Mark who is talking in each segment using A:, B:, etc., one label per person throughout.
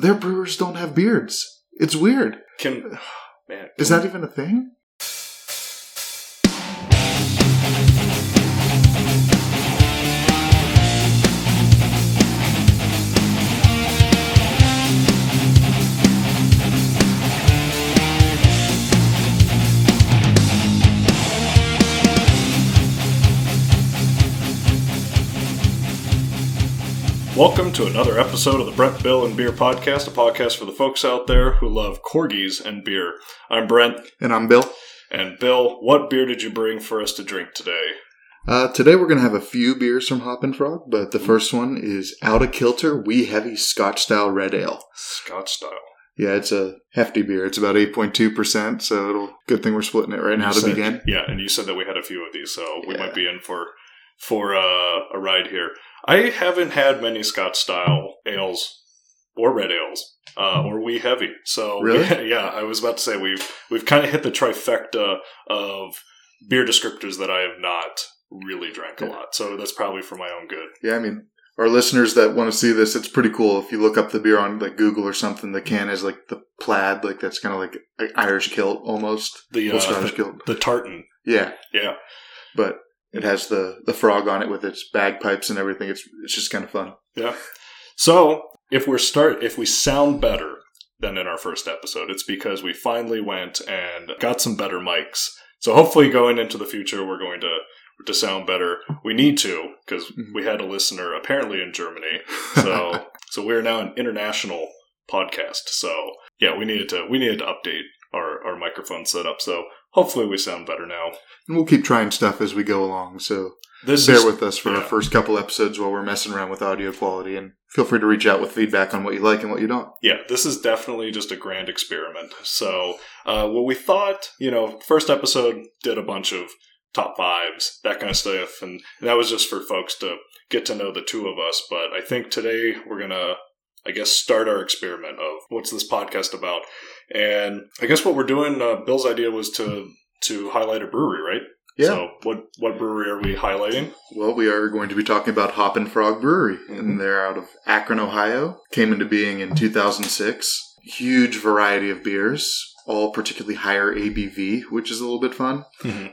A: their brewers don't have beards. It's weird.
B: Can man
A: Is
B: can-
A: that even a thing?
B: Welcome to another episode of the Brent Bill and Beer Podcast, a podcast for the folks out there who love corgis and beer. I'm Brent,
A: And I'm Bill.
B: and Bill, what beer did you bring for us to drink today?
A: Uh, today we're going to have a few beers from Hoppin' Frog, but the first one is Out of Kilter Wee Heavy Scotch Style Red Ale.
B: Scotch style.
A: Yeah, it's a hefty beer. It's about 8.2%, so it'll good thing we're splitting it right now to
B: said-
A: begin.
B: Yeah, and you said that we had a few of these, so we
A: Yeah.
B: might be in for for uh, a ride here. I haven't had many Scotch style ales or red ales uh, or wee heavy. So
A: Really?
B: yeah, I was about to say we've we've kind of hit the trifecta of beer descriptors that I have not really drank a lot. So that's probably for my own good.
A: Yeah, I mean, our listeners that want to see this, it's pretty cool. If you look up the beer on like Google or something, the can is like the plaid, like that's kind of like Irish kilt almost.
B: The uh,
A: kilt.
B: the tartan.
A: Yeah,
B: Yeah.
A: but it has the the frog on it with its bagpipes and everything. It's it's just kind of fun.
B: Yeah. So if we're start if we sound better than in our first episode, it's because we finally went and got some better mics. So hopefully going into the future we're going to to sound better. We need to because
A: Mhm.
B: we had a listener apparently in Germany. So so we're now an international podcast. So yeah, we needed to we needed to update our our microphone setup. So hopefully we sound better now.
A: and we'll keep trying stuff as we go along. So
B: This
A: bear
B: is
A: with us for
B: yeah.
A: our first couple episodes while we're messing around with audio quality, and feel free to reach out with feedback on what you like and what you don't.
B: yeah, this is definitely just a grand experiment. So, uh, what we thought, you know, first episode did a bunch of top fives, that kind of stuff, and that was just for folks to get to know the two of us. But I think today we're gonna, I guess, start our experiment of what's this podcast about. And I guess what we're doing, uh, Bill's idea was to to highlight a brewery, right?
A: Yeah.
B: So, what what brewery are we highlighting?
A: Well, we are going to be talking about Hoppin' Frog Brewery,
B: Mhm.
A: and they're out of Akron, Ohio. Came into being in 2006. Huge variety of beers, all particularly higher ABV, which is a little bit fun.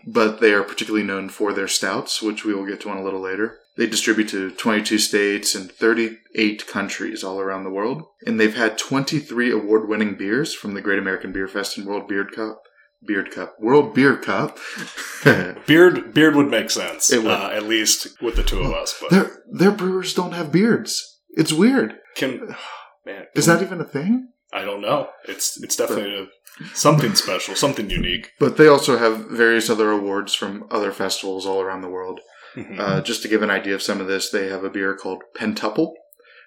A: But they are particularly known for their stouts, which we will get to on a little later. They distribute to 22 states and 38 countries all around the world. And they've had 23 award winning beers from the Great American Beer Fest and World Beard Cup. Beard Cup. World Beer Cup.
B: Beard beard would make sense,
A: would.
B: Uh, at least with the two of us. But
A: their, their brewers don't have beards. It's weird.
B: can man
A: Is that even a thing?
B: I don't know. It's it's definitely a, something special, something unique.
A: But they also have various other awards from other festivals all around the world.
B: Mhm.
A: Uh, just to give an idea of some of this, they have a beer called Pentuple.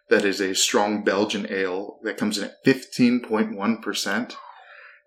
A: That is a strong Belgian ale that comes in at 15.1%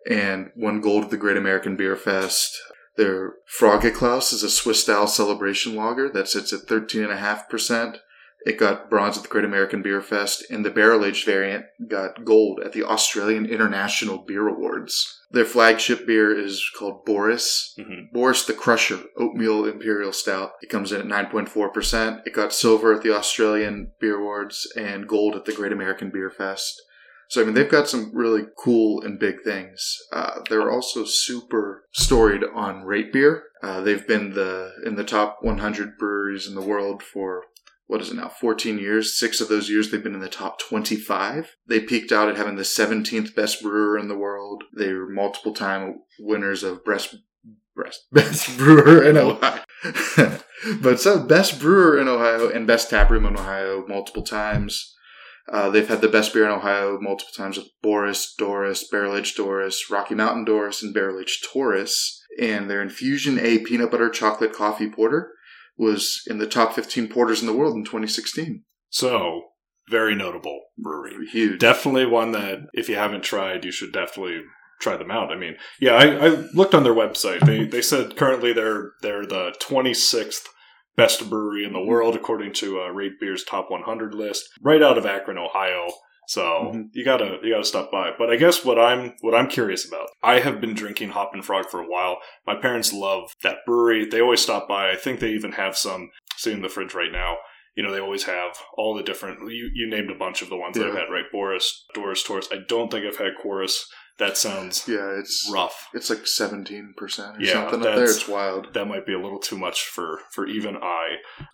A: and won gold at the Great American Beer Fest. Their Froggeklaus is a Swiss style celebration lager that sits at 13.5%. It got bronze at the Great American Beer Fest, and the barrel aged variant got gold at the Australian International Beer Awards. Their flagship beer is called Boris,
B: Mhm.
A: Boris the Crusher Oatmeal Imperial Stout. It comes in at 9.4%. It got silver at the Australian Beer Awards and gold at the Great American Beer Fest. So, I mean, they've got some really cool and big things. Uh, they're also super storied on rate beer. Uh, they've been the in the top 100 breweries in the world for what is it now 14 years six of those years they've been in the top 25 they peaked out at having the 17th best brewer in the world. They were multiple time winners of breast breast best brewer in ohio. But so best brewer in ohio and best taproom in ohio multiple times. Uh, they've had the best beer in ohio multiple times with boris doris barrel doris rocky mountain doris and barrel aged taurus and their infusion a peanut butter chocolate coffee porter was in the top 15 porters in the world in 2016
B: So very notable brewery.
A: huge
B: Definitely one that if you haven't tried, you should definitely try them out. I mean, yeah, I, I looked on their website. They they said currently they're they're the 26th best brewery in the world according to uh, Rate Beer's top 100 list, right out of Akron, Ohio. So
A: Mhm.
B: you gotta you gotta stop by. But I guess what I'm what I'm curious about. I have been drinking Hoppin' Frog for a while. My parents love that brewery. They always stop by. I think they even have some sitting in the fridge right now. you know, they always have all the different. You, you named a bunch of the ones that I've had, right? Boris, Doris, Taurus. I don't think I've had Chorus. That sounds
A: Yeah, it's
B: rough.
A: it's like seventeen percent or
B: Yeah,
A: something up there. It's wild.
B: That might be a little too much for for even I.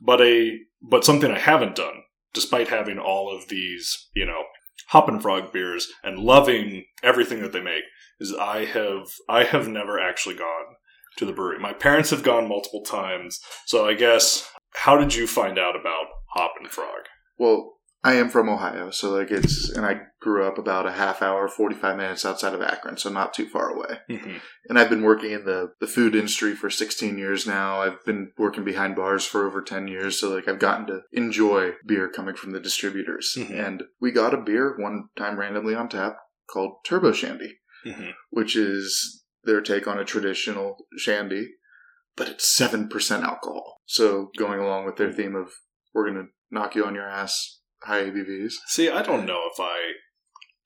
B: But a but something I haven't done, despite having all of these, you know, Hoppin' Frog beers and loving everything that they make, is I have I have never actually gone to the brewery. My parents have gone multiple times, so I guess how did you find out about Hoppin' Frog?
A: Well, I am from Ohio, so like it's and I grew up about a half hour, forty five minutes outside of Akron, so not too far away.
B: Mm-hmm.
A: And I've been working in the, the food industry for 16 years now. I've been working behind bars for over 10 years. So, like, I've gotten to enjoy beer coming from the distributors.
B: Mhm.
A: And we got a beer one time randomly on tap called Turbo Shandy,
B: Mm-hmm.
A: which is their take on a traditional shandy, but it's 7% alcohol. So, going along with their theme of we're going to knock you on your ass, high ABVs.
B: See, I don't know if I.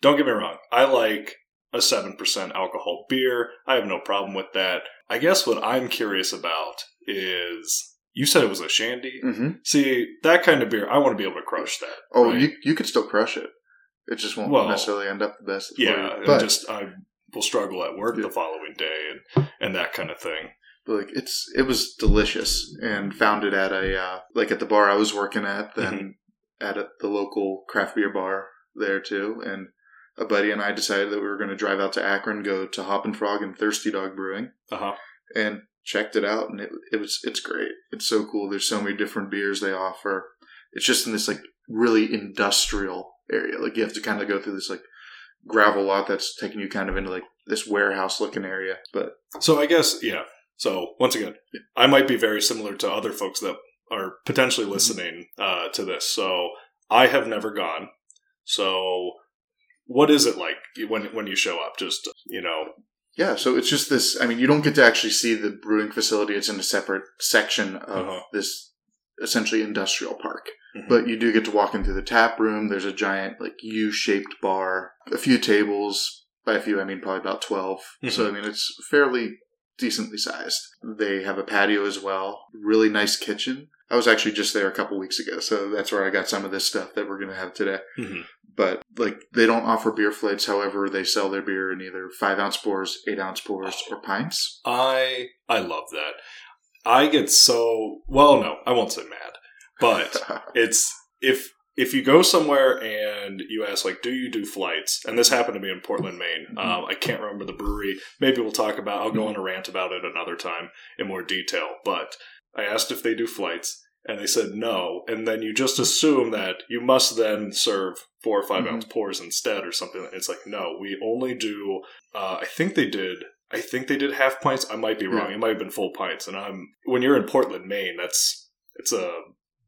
B: Don't get me wrong. I like a 7% alcohol beer. I have no problem with that. I guess what I'm curious about is. You said it was a shandy?
A: Mm-hmm.
B: See, that kind of beer, I want to be able to crush that.
A: Oh,
B: right?
A: you, you could still crush it. It just won't
B: Well,
A: necessarily end up the best.
B: Yeah,
A: but
B: just I will struggle at work
A: Yeah.
B: the following day and, and that kind of thing.
A: But, like it's it was delicious and found it at a uh, like at the bar I was working at then
B: Mm-hmm.
A: At a, the local craft beer bar there too and a buddy and I decided that we were going to drive out to Akron go to Hoppin' Frog and Thirsty Dog Brewing.
B: Uh huh.
A: and checked it out and it, it was it's great. It's so cool. There's so many different beers they offer. It's just in this like really industrial area. Like you have to kind of go through this like gravel lot that's taking you kind of into like this warehouse looking area but
B: So I guess, yeah. So once again, I might be very similar to other folks that are potentially
A: Mm-hmm.
B: listening uh, to this. So I have never gone. So what is it like when when you show up? Just you know,
A: Yeah, so it's just this. I mean, you don't get to actually see the brewing facility. It's in a separate section of
B: Uh-huh.
A: this essentially industrial park.
B: Mhm.
A: But you do get to walk in through the tap room. There's a giant, like, U shaped bar, a few tables. By a few, I mean probably about 12. So, I mean, it's fairly decently sized. They have a patio as well. Really nice kitchen. I was actually just there a couple weeks ago, so that's where I got some of this stuff that we're going to have today
B: Mhm.
A: but like they don't offer beer flights. However, they sell their beer in either five ounce pours, eight ounce pours, or pints.
B: I I love that. I get so well. No, I won't say mad, but it's if if you go somewhere and you ask like do you do flights and this happened to me in portland maine
A: Mhm.
B: um, i can't remember the brewery maybe we'll talk about i'll go on a rant about it another time in more detail but i asked if they do flights and they said no and then you just assume that you must then serve four or 5
A: Mhm.
B: ounce pours instead or something it's like no we only do uh, i think they did I think they did half pints. I might be wrong.
A: Yeah.
B: It might have been full pints. And I'm when you're in Portland, Maine, that's it's a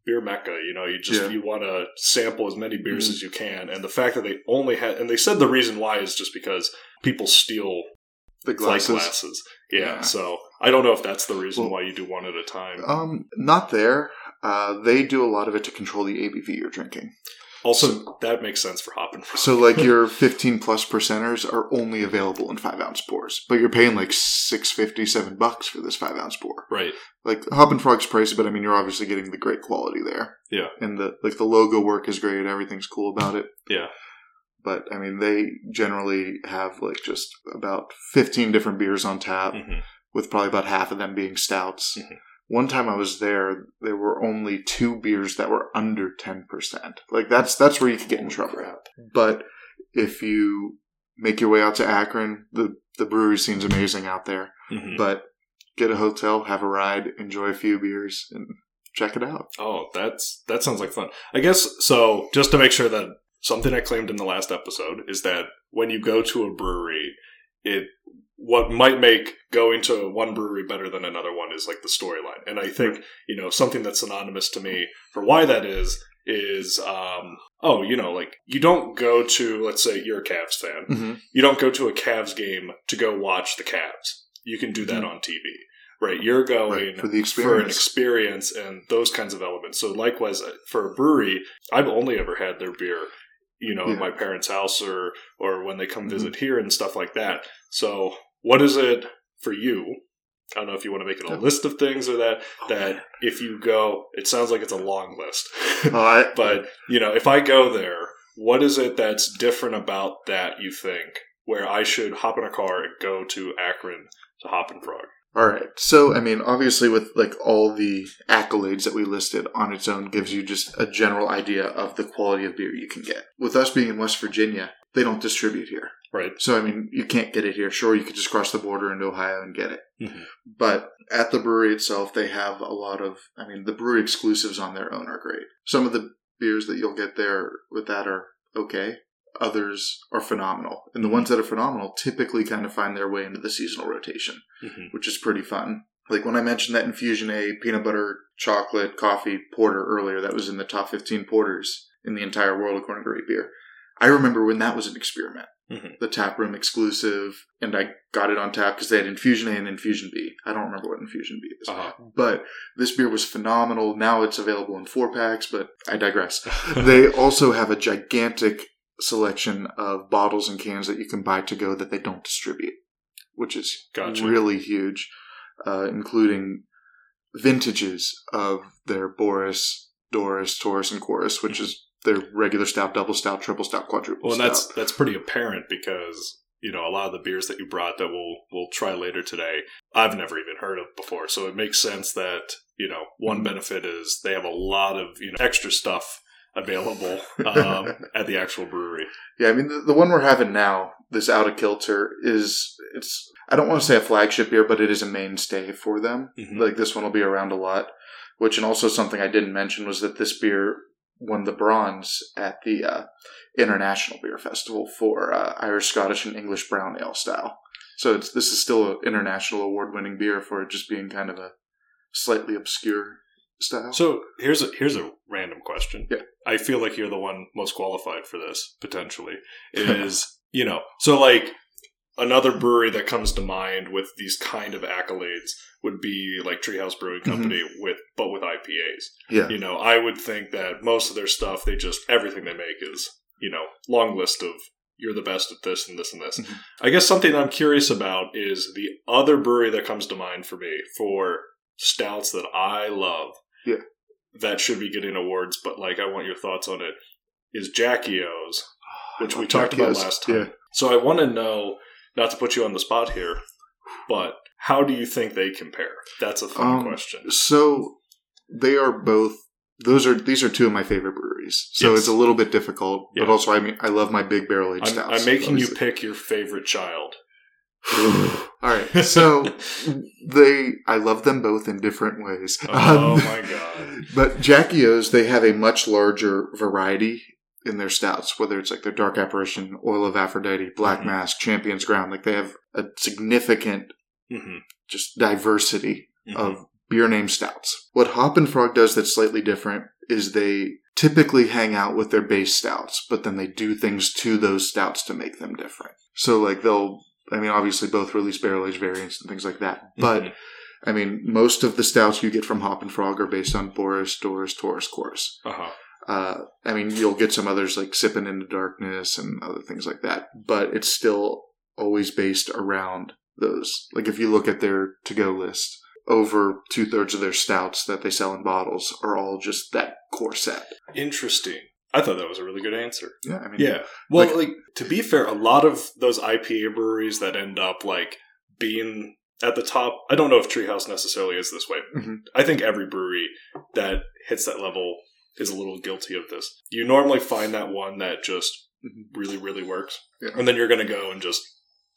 B: beer mecca. You know, you just
A: Yeah.
B: you want to sample as many beers
A: Mhm.
B: as you can, and the fact that they only had and they said the reason why is just because people steal
A: the
B: flight
A: glasses.
B: glasses. Yeah,
A: Yeah.
B: so I don't know if that's the reason
A: Well-
B: why you do one at a time.
A: Um, not there. Uh, they do a lot of it to control the ABV you're drinking.
B: also, that makes sense for hopping.
A: So, like your 15 plus percenters are only available in five ounce pours, but you're paying like six fifty, seven bucks for this five ounce pour.
B: right.
A: Like Hoppin' Frog's pricey, but I mean you're obviously getting the great quality there.
B: Yeah.
A: and the like the logo work is great. Everything's cool about it.
B: Yeah.
A: but I mean, they generally have like just about 15 different beers on tap,
B: hmm
A: with probably about half of them being stouts.
B: Mhm.
A: One time I was there, there were only two beers that were under 10%. Like that's that's where you could get in trouble. But if you make your way out to Akron, the the brewery scene's amazing out there.
B: hmm
A: But get a hotel, have a ride, enjoy a few beers, and check it out.
B: Oh, that's that sounds like fun. I guess so. Just to make sure that something I claimed in the last episode is that when you go to a brewery, it what might make going to one brewery better than another one is like the storyline. And I think you know something that's synonymous to me for why that is is um oh you know like you don't go to let's say you're a Cavs fan
A: Mm-hmm.
B: you don't go to a Cavs game to go watch the Cavs. You can do that on TV, right? You're going
A: Right, for the experience.
B: for an
A: experience.
B: experience and those kinds of elements. So likewise uh, for a brewery, I've only ever had their beer, you know,
A: Yeah.
B: my parents' house or or when they come
A: Mhm.
B: visit here and stuff like that. So what is it for you I don't know if you want to make it a list of things or that that if you go, it sounds like it's a long list.
A: Oh,
B: but you know, if I go there, what is it that's different about that? You think where I should hop in a car and go to Akron to Hoppin' Frog?
A: All right. So, I mean, obviously, with like all the accolades that we listed on its own, gives you just a general idea of the quality of beer you can get. With us being in West Virginia, they don't distribute here.
B: Right.
A: So, I mean, you can't get it here. Sure, you could just cross the border into Ohio and get it.
B: Mhm.
A: But at the brewery itself, they have a lot of, I mean, the brewery exclusives on their own are great. Some of the beers that you'll get there with that are okay. Others are phenomenal. And the ones that are phenomenal typically kind of find their way into the seasonal rotation
B: hmm
A: which is pretty fun. Like when I mentioned that Infusion A peanut butter, chocolate, coffee porter earlier, that was in the top 15 porters in the entire world according to Rate Beer. I remember when that was an experiment,
B: Mhm.
A: the tap room exclusive, and I got it on tap because they had Infusion A and Infusion B. I don't remember what Infusion B is.
B: Uh-huh.
A: But this beer was phenomenal. Now it's available in four packs, but I digress. they also have a gigantic selection of bottles and cans that you can buy to go that they don't distribute, which is
B: Gotcha.
A: really huge, uh, including vintages of their Boris, Doris, Taurus, and Chorus, which is their regular stout, double stout, triple stout, quadruple
B: Well, and
A: stout.
B: that's that's pretty apparent because you know a lot of the beers that you brought that we'll we'll try later today, I've never even heard of before. So it makes sense that you know one
A: Mhm.
B: benefit is they have a lot of you know extra stuff available um, at the actual brewery.
A: Yeah, I mean the, the one we're having now, this out of kilter, is it's I don't want to say a flagship beer, but it is a mainstay for them.
B: Mhm.
A: Like this one will be around a lot. Which and also something I didn't mention was that this beer won the bronze at the uh, International Beer Festival for uh, Irish, Scottish, and English brown ale style. So it's this is still an international award winning beer for it just being kind of a slightly obscure style.
B: So here's a here's a random question.
A: Yeah.
B: I feel like you're the one most qualified for this potentially. Is you know so like another brewery that comes to mind with these kind of accolades would be like Treehouse Brewing Company with but with IPAs.
A: yeah,
B: You know, I would think that most of their stuff they just everything they make is you know long list of you're the best at this and this and this.
A: Mhm.
B: I guess something I'm curious about is the other brewery that comes to mind for me for stouts that I love.
A: Yeah.
B: That should be getting awards, but like I want your thoughts on it. Is Jackie O's, which we talked about
A: O's.
B: last time.
A: Yeah.
B: So I want to know, not to put you on the spot here, but how do you think they compare? That's a fun
A: Um,
B: question.
A: So they are both. Those are these are two of my favorite breweries. So
B: Yes.
A: it's a little bit difficult, but also I mean I love my big barrel aged stouts.
B: I'm making you pick your favorite child.
A: All right, so they I love them both in different ways.
B: Oh
A: Um,
B: my god.
A: But Jackie O's, they have a much larger variety in their stouts, whether it's like their Dark Apparition, Oil of Aphrodite, Black
B: Mhm.
A: Mask, Champion's Ground. Like they have a significant
B: hmm
A: just diversity
B: Mhm.
A: of beer name stouts. What Hoppin' Frog does that's slightly different is they typically hang out with their base stouts, but then they do things to those stouts to make them different. So like they'll, I mean, obviously both release barrel aged variants and things like that, but
B: Mhm.
A: I mean, most of the stouts you get from Hoppin' Frog are based on Boris, Doris, Taurus, Chorus.
B: uh-huh.
A: Uh, I mean, you'll get some others like Sipping into Darkness and other things like that, but it's still always based around those. Like if you look at their to go list, over two thirds of their stouts that they sell in bottles are all just that core set.
B: Interesting. I thought that was a really good answer.
A: Yeah, I mean,
B: Yeah. Well,
A: Like-
B: like, to be fair, a lot of those IPA breweries that end up like being at the top. I don't know if Treehouse necessarily is this way.
A: Mhm.
B: I think every brewery that hits that level is a little guilty of this. You normally find that one that just
A: Mhm.
B: really, really works,
A: Yeah.
B: and then you're going to go and just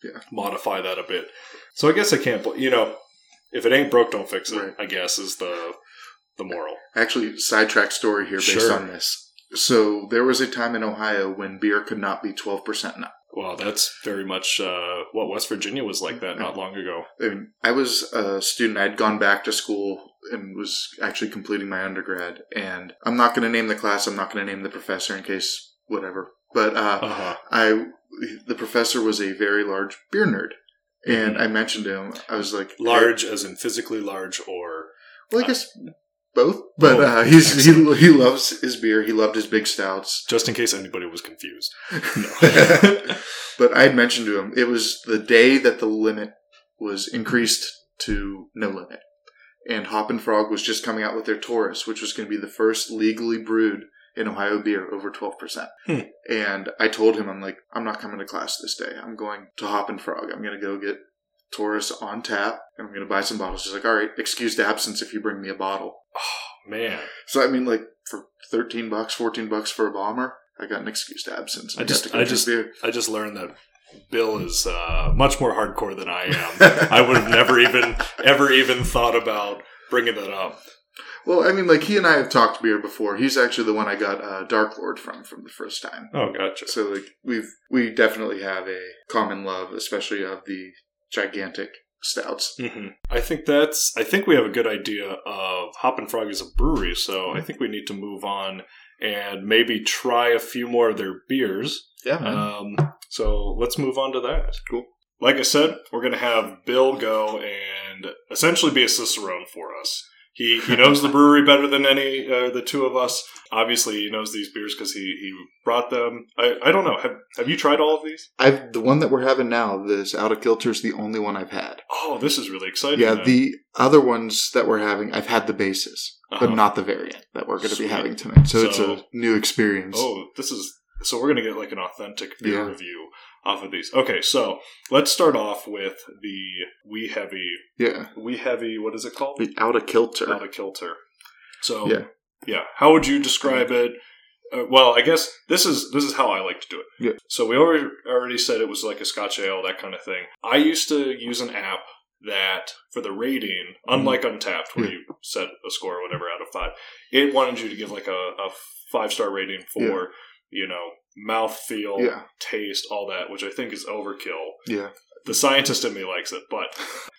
A: Yeah.
B: modify that a bit. So I guess I can't. You know, if it ain't broke, don't fix it.
A: Right.
B: I guess is the the moral.
A: Actually, sidetrack story here based
B: Sure.
A: on this. So there was a time in Ohio when beer could not be twelve percent now.
B: Well, that's very much uh, what West Virginia was like that not long ago.
A: I mean, I was a student. I'd gone back to school and was actually completing my undergrad. And I'm not going to name the class. I'm not going to name the professor in case whatever. But uh,
B: Uh huh.
A: I, the professor was a very large beer nerd, and I mentioned to him. I was like,
B: Large, as in physically large, or
A: Well, I guess both. But uh, he's he, he loves his beer. He loved his big stouts.
B: just in case anybody was confused. No.
A: but I had mentioned to him it was the day that the limit was increased to No Limit. And Hoppin' Frog was just coming out with their Taurus, which was going to be the first legally brewed in Ohio beer over 12%.
B: Hmm.
A: And I told him, I'm like, I'm not coming to class this day. I'm going to Hoppin' Frog. I'm going to go get Taurus on tap and I'm going to buy some bottles. He's like, all right, excused absence if you bring me a bottle.
B: Oh, man.
A: So, I mean, like, for 13 bucks, 14 bucks for a bomber, I got an excused absence.
B: I just- I just-
A: beer.
B: I just learned that Bill is uh, much more hardcore than I am. I would have never even, ever even thought about bringing that up.
A: Well, I mean, like, he and I have talked beer before. He's actually the one I got uh, Dark Lord from from the first time.
B: Oh, gotcha.
A: So, like, we've, we definitely have a common love, especially of the gigantic stouts.
B: hmm I think that's. I think we have a good idea of Hoppin' Frog as a brewery, so I think we need to move on and maybe try a few more of their beers.
A: Yeah,
B: Um, so let's move on to that.
A: Cool.
B: Like I said, we're going to have Bill go and essentially be a cicerone for us. He he knows the brewery better than any uh, the two of us. Obviously, he knows these beers because he, he brought them. I, I don't know. Have have you tried all of these?
A: I've the one that we're having now. This out of kilter is the only one I've had.
B: Oh, this is really exciting.
A: Yeah,
B: then.
A: the other ones that we're having, I've had the basis,
B: Uh-huh.
A: but not the variant that we're going to be having tonight. So, it's a new experience.
B: Oh, this is so we're gonna get like an authentic beer
A: Yeah.
B: review off of these. Okay, so let's start off with the Wee Heavy.
A: Yeah,
B: Wee Heavy. What is it called?
A: the out of kilter.
B: Out of kilter. So
A: Yeah.
B: yeah. How would you describe it? Uh, well, I guess this is this is how I like to do it.
A: Yeah.
B: So we already already said it was like a Scotch ale, that kind of thing. I used to use an app that for the rating, unlike Untappd, where
A: Yeah.
B: you set a score or whatever out of five, it wanted you to give like a, a five star rating for you know mouth feel,
A: Yeah,
B: taste, all that, which I think is overkill.
A: yeah,
B: The scientist in me likes it, but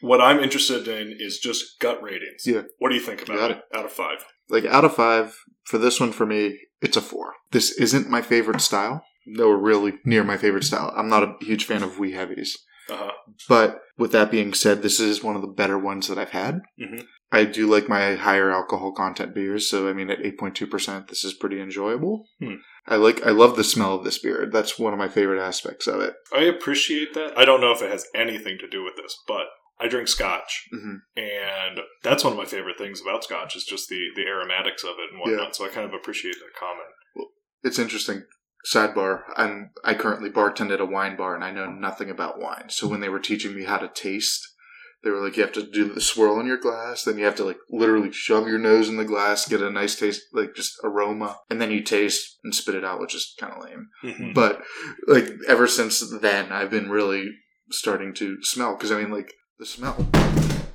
B: what I'm interested in is just gut ratings.
A: Yeah.
B: What do you think about it out of five?
A: like out of five for this one for me, it's a four. This isn't my favorite style. Though really near my favorite style. I'm not a huge fan of wee heavies.
B: Uh huh.
A: But with that being said, this is one of the better ones that I've had.
B: Mhm.
A: I do like my higher alcohol content beers, so I mean at 8.2%, this is pretty enjoyable.
B: Hmm.
A: I like I love the smell of this beer. That's one of my favorite aspects of it.
B: I appreciate that. I don't know if it has anything to do with this, but I drink scotch,
A: hmm
B: and that's one of my favorite things about scotch is just the the aromatics of it and whatnot. So I kind of appreciate that comment.
A: It's interesting. Sidebar, I'm I currently bartend at a wine bar and I know nothing about wine. So when they were teaching me how to taste, they were like, you have to do the swirl in your glass, then you have to like literally shove your nose in the glass, get a nice taste, like just aroma, and then you taste and spit it out, which is kind of lame.
B: Mhm.
A: But like ever since then, I've been really starting to smell because I mean, like the smell.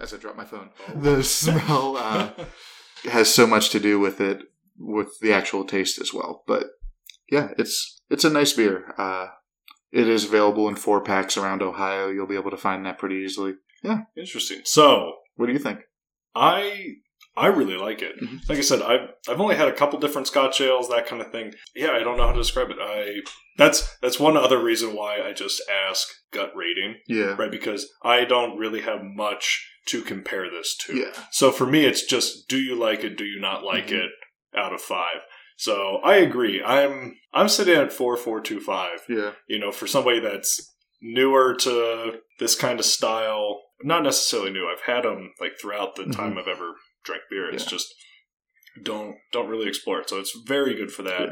A: As I drop my phone, the smell uh, has so much to do with it, with the actual taste as well. But yeah, it's it's a nice beer. Uh, it is available in four packs around Ohio. You'll be able to find that pretty easily.
B: Yeah, interesting. So
A: What do you think?
B: I I really like it.
A: Mhm.
B: Like I said, I've I've only had a couple different Scotch ales, that kind of thing. Yeah, I don't know how to describe it. I that's that's one other reason why I just ask gut rating,
A: Yeah,
B: right? Because I don't really have much to compare this to.
A: yeah,
B: So for me, it's just do you like it? Do you not like
A: Mhm.
B: it? Out of five. So I agree. I'm I'm sitting at four four two five.
A: yeah.
B: You know, for somebody that's newer to this kind of style, not necessarily new. I've had them like throughout the
A: Mhm.
B: time I've ever drank beer. It's
A: Yeah.
B: just don't don't really explore it. So it's very good for that.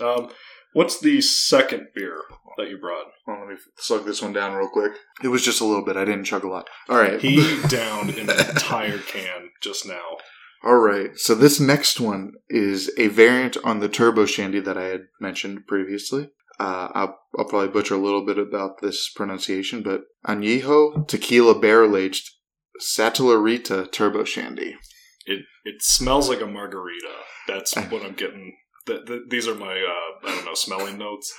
B: Um, what's the second beer that you brought?
A: Well, let me slug this one down real quick. It was just a little bit. I didn't chug a lot. All right.
B: He downed an entire can just now.
A: All right. So this next one is a variant on the Turbo Shandy that I had mentioned previously. Uh, I'll, I'll probably butcher a little bit about this pronunciation, but Añejo Tequila Barrel Aged Satellarita Turbo Shandy.
B: It it smells like a margarita. That's what I'm getting. Th- th- these are my uh, I don't know smelling notes.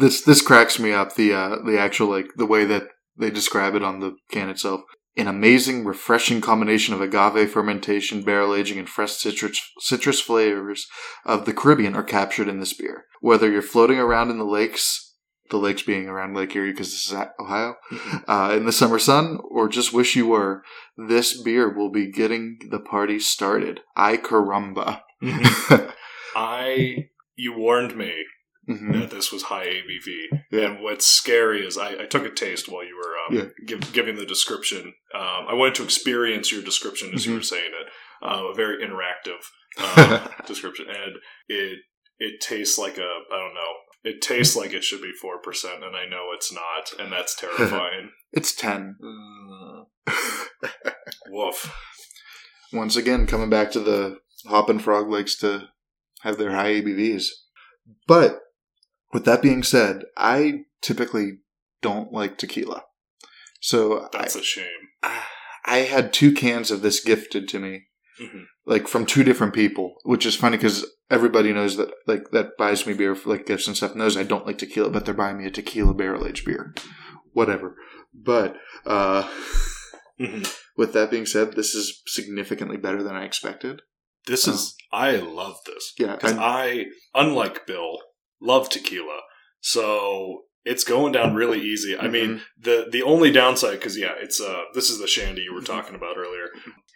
A: This this cracks me up. The uh, the actual like the way that they describe it on the can itself. An amazing, refreshing combination of agave fermentation, barrel aging, and fresh citrus citrus flavors of the Caribbean are captured in this beer. Whether you're floating around in the lakes, the lakes being around Lake Erie because this is at Ohio, uh, in the summer sun, or just wish you were, this beer will be getting the party started. I caramba.
B: I you warned me
A: Mhm.
B: that this was high ABV,
A: Yeah.
B: and what's scary is I, I took a taste while you were um,
A: Yeah.
B: give, giving the description. Um, I wanted to experience your description as you
A: Mhm.
B: were saying it. Uh, a very interactive uh, description, and it it tastes like a I don't know. It tastes like it should be four percent, and I know it's not, and that's terrifying.
A: it's 10.
B: Woof.
A: Once again, coming back to the Hoppin' Frog likes to have their high ABVs. But with that being said, I typically don't like tequila. So
B: That's a shame.
A: I had two cans of this gifted to me,
B: Mhm.
A: like from two different people, which is funny because everybody knows that, like, that buys me beer for like gifts and stuff knows I don't like tequila, but they're buying me a tequila barrel aged beer. Whatever. But, uh,
B: Mhm.
A: with that being said, this is significantly better than I expected.
B: This is I love this.
A: Yeah.
B: because I, unlike Bill, love tequila. So it's going down really easy. I mean, the the only downside, because yeah, it's uh, this is the shandy you were
A: Mhm.
B: talking about earlier,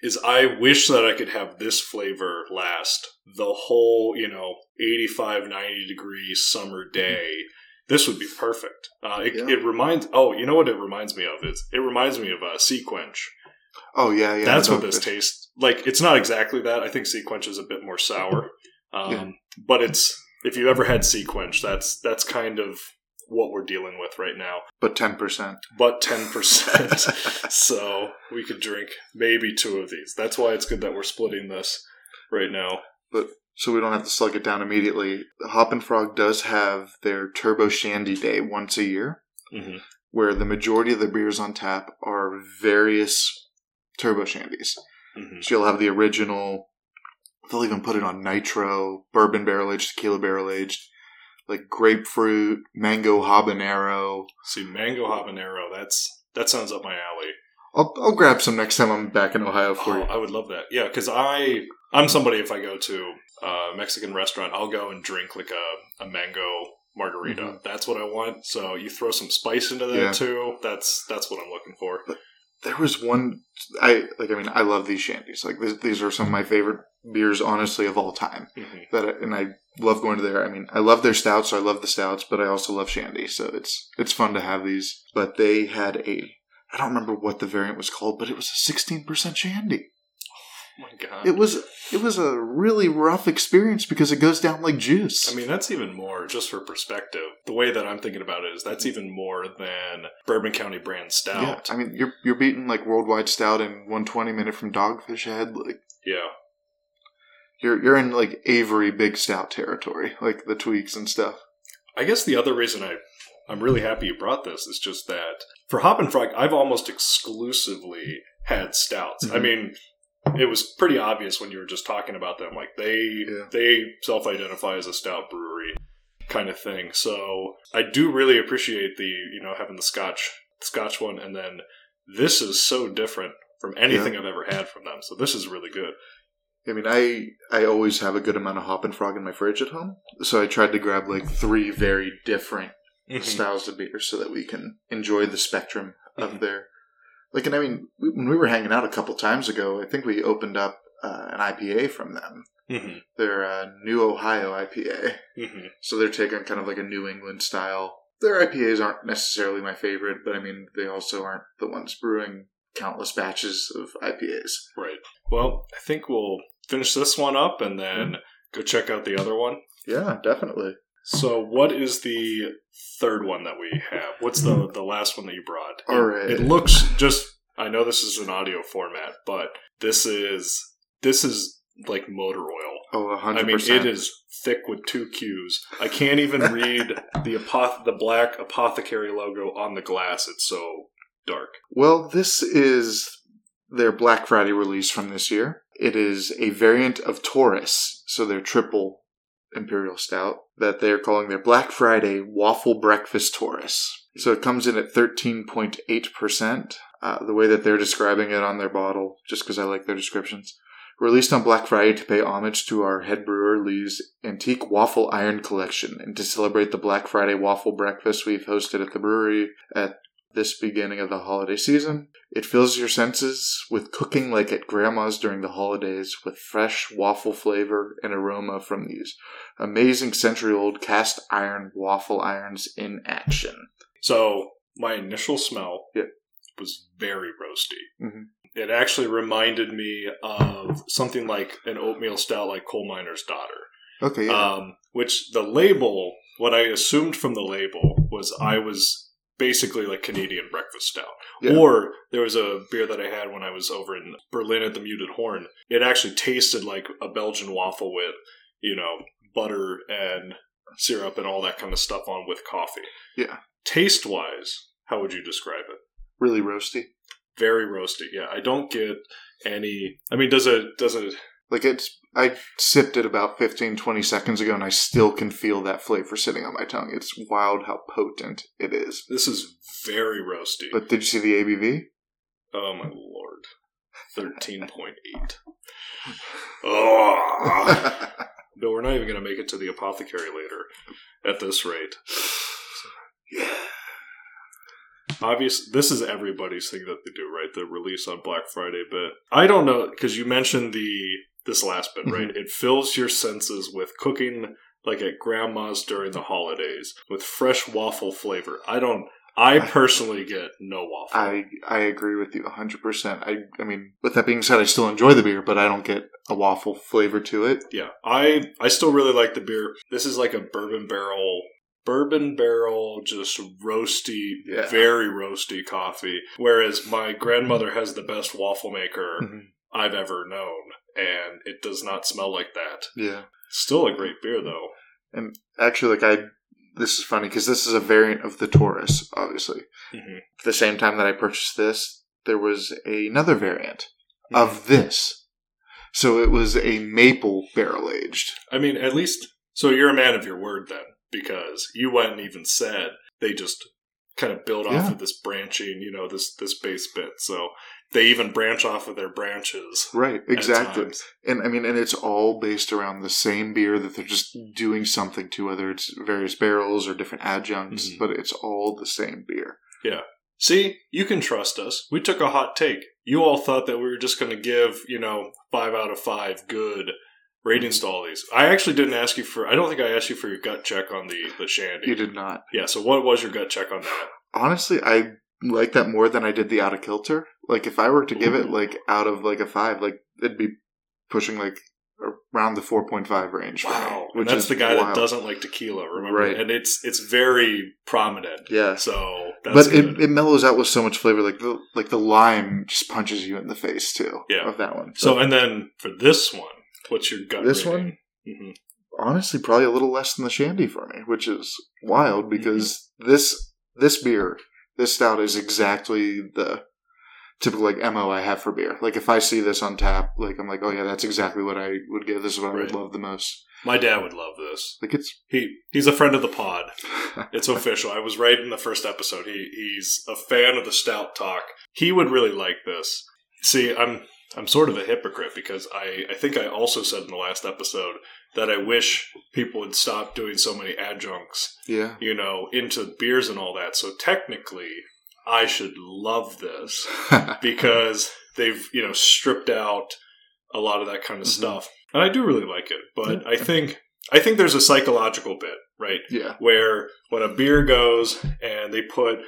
B: is I wish that I could have this flavor last the whole, you know, 85, 90 degree summer day. This would be perfect. Uh, it,
A: Yeah.
B: it reminds. Oh, you know what it reminds me of? It's, it reminds me of a uh, SeaQuench.
A: oh, yeah, yeah.
B: That's what
A: no,
B: this tastes like. It's not exactly that. I think SeaQuench is a bit more sour, um,
A: Yeah.
B: but it's if you've ever had SeaQuench, that's that's kind of what we're dealing with right now.
A: But 10%.
B: But ten percent, so we could drink maybe two of these. That's why it's good that we're splitting this right now.
A: But so we don't have to slug it down immediately. Hoppin' Frog does have their Turbo Shandy Day once a year,
B: Mm-hmm.
A: where the majority of the beers on tap are various Turbo Shandies.
B: Mm-hmm.
A: So you'll have the original. They'll even put it on nitro, bourbon barrel aged, tequila barrel aged, like grapefruit, mango habanero.
B: See, mango habanero. That's that sounds up my alley.
A: I'll, I'll grab some next time I'm back in Ohio for
B: Oh,
A: you.
B: I would love that. Yeah, because I I'm somebody if I go to a Mexican restaurant, I'll go and drink like a, a mango margarita.
A: Mhm.
B: That's what I want. So you throw some spice into that
A: Yeah.
B: too. That's that's what I'm looking for.
A: There was one I like. I mean, I love these shandies. Like this, these are some of my favorite beers, honestly, of all time.
B: Mhm.
A: That I, and I love going to there. I mean, I love their stouts. So I love the stouts, but I also love shandy. So it's it's fun to have these. But they had a I don't remember what the variant was called, but it was a sixteen percent shandy.
B: My god.
A: It was it was a really rough experience because it goes down like juice.
B: I mean, that's even more, just for perspective. The way that I'm thinking about it is that's even more than Bourbon County brand stout. yeah.
A: I mean you're you're beating like worldwide stout in one twenty minute from Dogfish Head. Like
B: Yeah.
A: you're you're in like Avery Big Stout territory, like the tweaks and stuff.
B: I guess the other reason I I'm really happy you brought this is just that for Hoppin' Frog, I've almost exclusively had stouts. I
A: Mhm.
B: mean, it was pretty obvious when you were just talking about them. Like they
A: Yeah.
B: they self-identify as a stout brewery kind of thing. So I do really appreciate the you know having the Scotch Scotch one, and then this is so different from anything I've ever had from them. So this is really good.
A: I mean, I I always have a good amount of Hoppin' Frog in my fridge at home, so I tried to grab like three very different
B: Mm-hmm.
A: styles of beer so that we can enjoy the spectrum of
B: Mhm.
A: their. Like, and I mean, when we were hanging out a couple times ago, I think we opened up uh, an IPA from them.
B: hmm
A: Their uh, New Ohio IPA.
B: hmm
A: So they're taking kind of like a New England style. Their IPAs aren't necessarily my favorite, but I mean, they also aren't the ones brewing countless batches of IPAs.
B: Right. Well, I think we'll finish this one up and then go check out the other one.
A: Yeah, definitely.
B: So, what is the third one that we have? What's the the last one that you brought?
A: All right.
B: It looks just. I know this is an audio format, but this is this is like motor oil.
A: Oh, a
B: I
A: hundred
B: mean, it is thick with two Qs. I can't even read the apoth- the black apothecary logo on the glass. It's so dark.
A: Well, this is their Black Friday release from this year. It is a variant of Taurus, so their triple imperial stout that they're calling their Black Friday Waffle Breakfast Taurus. So it comes in at 13.8%. Uh, the way that they're describing it on their bottle, just because I like their descriptions. Released on Black Friday to pay homage to our head brewer Lee's antique waffle iron collection and to celebrate the Black Friday waffle breakfast we've hosted at the brewery at this beginning of the holiday season. It fills your senses with cooking like at grandma's during the holidays with fresh waffle flavor and aroma from these amazing century old cast iron waffle irons in action.
B: So my initial smell
A: Yeah.
B: was very roasty.
A: Mhm.
B: It actually reminded me of something like an oatmeal stout, like Coal Miner's Daughter.
A: Okay, yeah.
B: Um, which the label, what I assumed from the label was I was basically like Canadian breakfast stout.
A: Yeah.
B: Or there was a beer that I had when I was over in Berlin at the Muted Horn. It actually tasted like a Belgian waffle with, you know, butter and syrup and all that kind of stuff on with coffee.
A: Yeah.
B: Taste wise, how would you describe it?
A: really roasty.
B: Very roasty. Yeah, I don't get any. I mean, does it does it
A: Like it's, I sipped it about 15, 20 seconds ago, and I still can feel that flavor sitting on my tongue. It's wild how potent it is.
B: This is very roasty.
A: But did you see the ABV?
B: oh my lord. 13.8. Oh. but we're not even going to make it to the apothecary later at this rate.
A: yeah.
B: Obvious, this is everybody's thing that they do, right? The release on Black Friday but I don't know because you mentioned the this last bit, right? It fills your senses with cooking like at grandma's during the holidays with fresh waffle flavor. I don't. I personally get no waffle.
A: I I agree with you 100%. I I mean, with that being said, I still enjoy the beer, but I don't get a waffle flavor to it.
B: Yeah, I I still really like the beer. This is like a bourbon barrel, bourbon barrel, just roasty,
A: Yeah.
B: very roasty coffee. Whereas my grandmother has the best waffle maker
A: Mhm.
B: I've ever known, and it does not smell like that.
A: Yeah.
B: Still a great beer though.
A: And actually, like I this is funny because this is a variant of the Taurus, obviously.
B: Mhm.
A: At the same time that I purchased this, there was another variant
B: Mm-hmm.
A: of this. So it was a maple barrel aged.
B: I mean, at least so you're a man of your word then, because you went and even said they just kind of build off
A: Yeah.
B: of this branching, you know, this this base bit. So they even branch off of their branches.
A: Right, exactly. And I mean, and it's all based around the same beer that they're just doing something to, whether it's various barrels or different adjuncts,
B: Mhm.
A: but it's all the same beer. Yeah.
B: See, you can trust us. We took a hot take. You all thought that we were just going to give, you know, five out of five good ratings to all these. I actually didn't ask you for. I don't think I asked you for your gut check on the the shandy.
A: You did not.
B: Yeah. So what was your gut check on that?
A: Honestly, I like that more than I did the out of kilter. Like if I were to give it like out of like a five, like it'd be pushing like around the four point five range. for me,
B: Wow.
A: which
B: and that's
A: is
B: the guy
A: wild.
B: that doesn't like tequila. Remember,
A: Right.
B: and it's it's very prominent.
A: Yeah.
B: So that's
A: but it, it mellows out with so much flavor. Like the like the lime just punches you in the face too.
B: Yeah.
A: Of that one.
B: so and then for this one, what's your gut?
A: This
B: rating?
A: one?
B: Mhm.
A: honestly probably a little less than the shandy for me, which is wild
B: Mm-hmm.
A: because this this beer, this stout is exactly the typical like mo I have for beer. Like if I see this on tap, like I'm like, oh yeah, that's exactly what I would give. This is what I would
B: Right.
A: love the most.
B: My dad would love this.
A: Like it's
B: He he's a friend of the pod. It's official. I was right in the first episode. He he's a fan of the stout talk. He would really like this. See, I'm I'm sort of a hypocrite because I, I think I also said in the last episode that I wish people would stop doing so many adjuncts,
A: yeah.
B: you know, into beers and all that. So technically I should love this because they've, you know, stripped out a lot of that kind of
A: Mhm.
B: stuff. And I do really like it. But I think I think there's a psychological bit, right?
A: yeah.
B: where when a beer goes and they put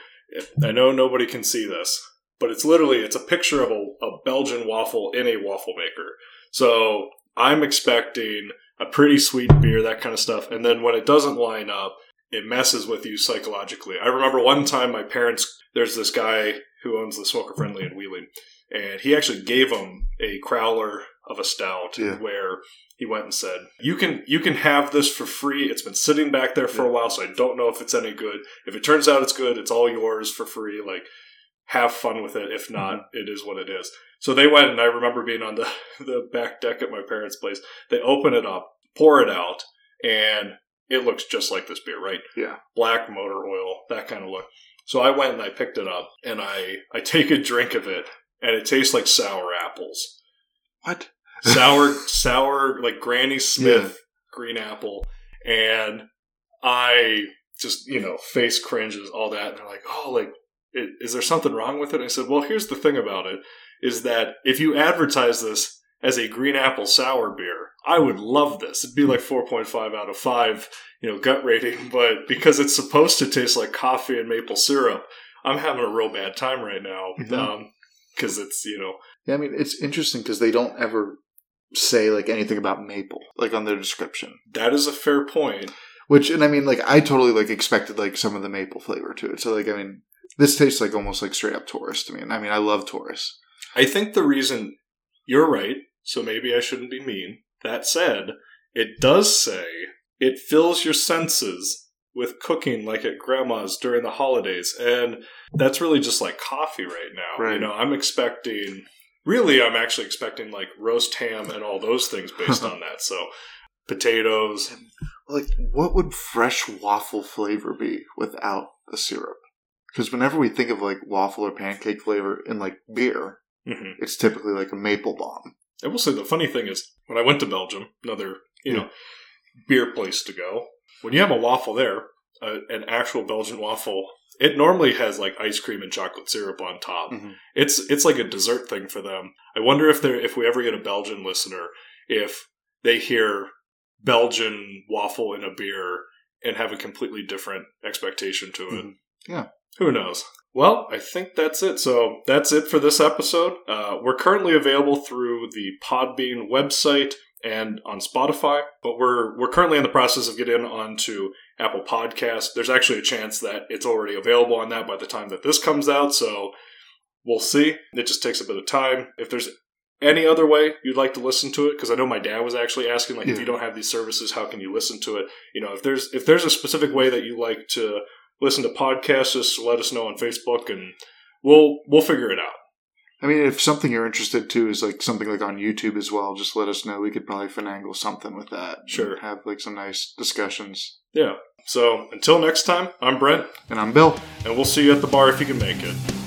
B: I know nobody can see this, but it's literally it's a picture of a, a Belgian waffle in a waffle maker. So I'm expecting a pretty sweet beer, that kind of stuff, and then when it doesn't line up, it messes with you psychologically. I remember one time my parents there's this guy who owns the Smoker Friendly in Wheeling, and he actually gave them a crowler of a stout
A: Yeah.
B: where he went and said, "You can you can have this for free. It's been sitting back there for a while, so I don't know if it's any good. If it turns out it's good, it's all yours for free. Like, have fun with it. If not,
A: Mm-hmm.
B: it is what it is." So they went, and I remember being on the the back deck at my parents' place. They open it up, pour it out, and it looks just like this beer, right?
A: Yeah.
B: Black motor oil, that kind of look. So I went and I picked it up, and I I take a drink of it, and it tastes like sour apples
A: What?
B: sour, sour, like Granny Smith green apple, and I just you know face cringes, all that, and they're like, oh, like, is there something wrong with it? And I said, well, here's the thing about it, is that if you advertise this as a green apple sour beer, I would love this. It'd be like 4.5 out of 5, you know, gut rating, but because it's supposed to taste like coffee and maple syrup, I'm having a real bad time right now mm-hmm.
A: um, Yeah.
B: because it's you know
A: Yeah, I mean, it's interesting because they don't ever say like anything about maple, like on their description.
B: that is a fair point.
A: Which, and I mean, like I totally like expected like some of the maple flavor to it. So like, I mean, this tastes like almost like straight up Taurus to me. And I mean, I love Taurus.
B: I think the reason you're right, so maybe I shouldn't be mean. That said, it does say it fills your senses with cooking like at grandma's during the holidays. And that's really just like coffee right now. You know, I'm expecting really I'm actually expecting like roast ham and all those things based on that. So potatoes.
A: Like, what would fresh waffle flavor be without the syrup? Because whenever we think of like waffle or pancake flavor in like beer,
B: Mhm.
A: it's typically like a maple bomb.
B: I will say the funny thing is when I went to Belgium, another you know beer place to go. When you have a waffle there, uh, an actual Belgian waffle, it normally has like ice cream and chocolate syrup on top.
A: Mhm.
B: It's it's like a dessert thing for them. I wonder if they if we ever get a Belgian listener, if they hear Belgian waffle in a beer and have a completely different expectation to it.
A: Mhm. Yeah.
B: Who knows? Well, I think that's it. So that's it for this episode. Uh, we're currently available through the Podbean website and on Spotify, but we're we're currently in the process of getting onto Apple Podcast. There's actually a chance that it's already available on that by the time that this comes out. So we'll see. It just takes a bit of time. If there's any other way you'd like to listen to it, because I know my dad was actually asking, like, if you don't have these services, how can you listen to it? You know, if there's if there's a specific way that you like to listen to podcasts, just let us know on Facebook, and we'll we'll figure it out.
A: I mean, if something you're interested to is like something like on YouTube as well, just let us know. We could probably finagle something with that.
B: Sure.
A: Have like some nice discussions.
B: Yeah. So until next time, I'm Brent,
A: And I'm Bill.
B: and we'll see you at the bar if you can make it.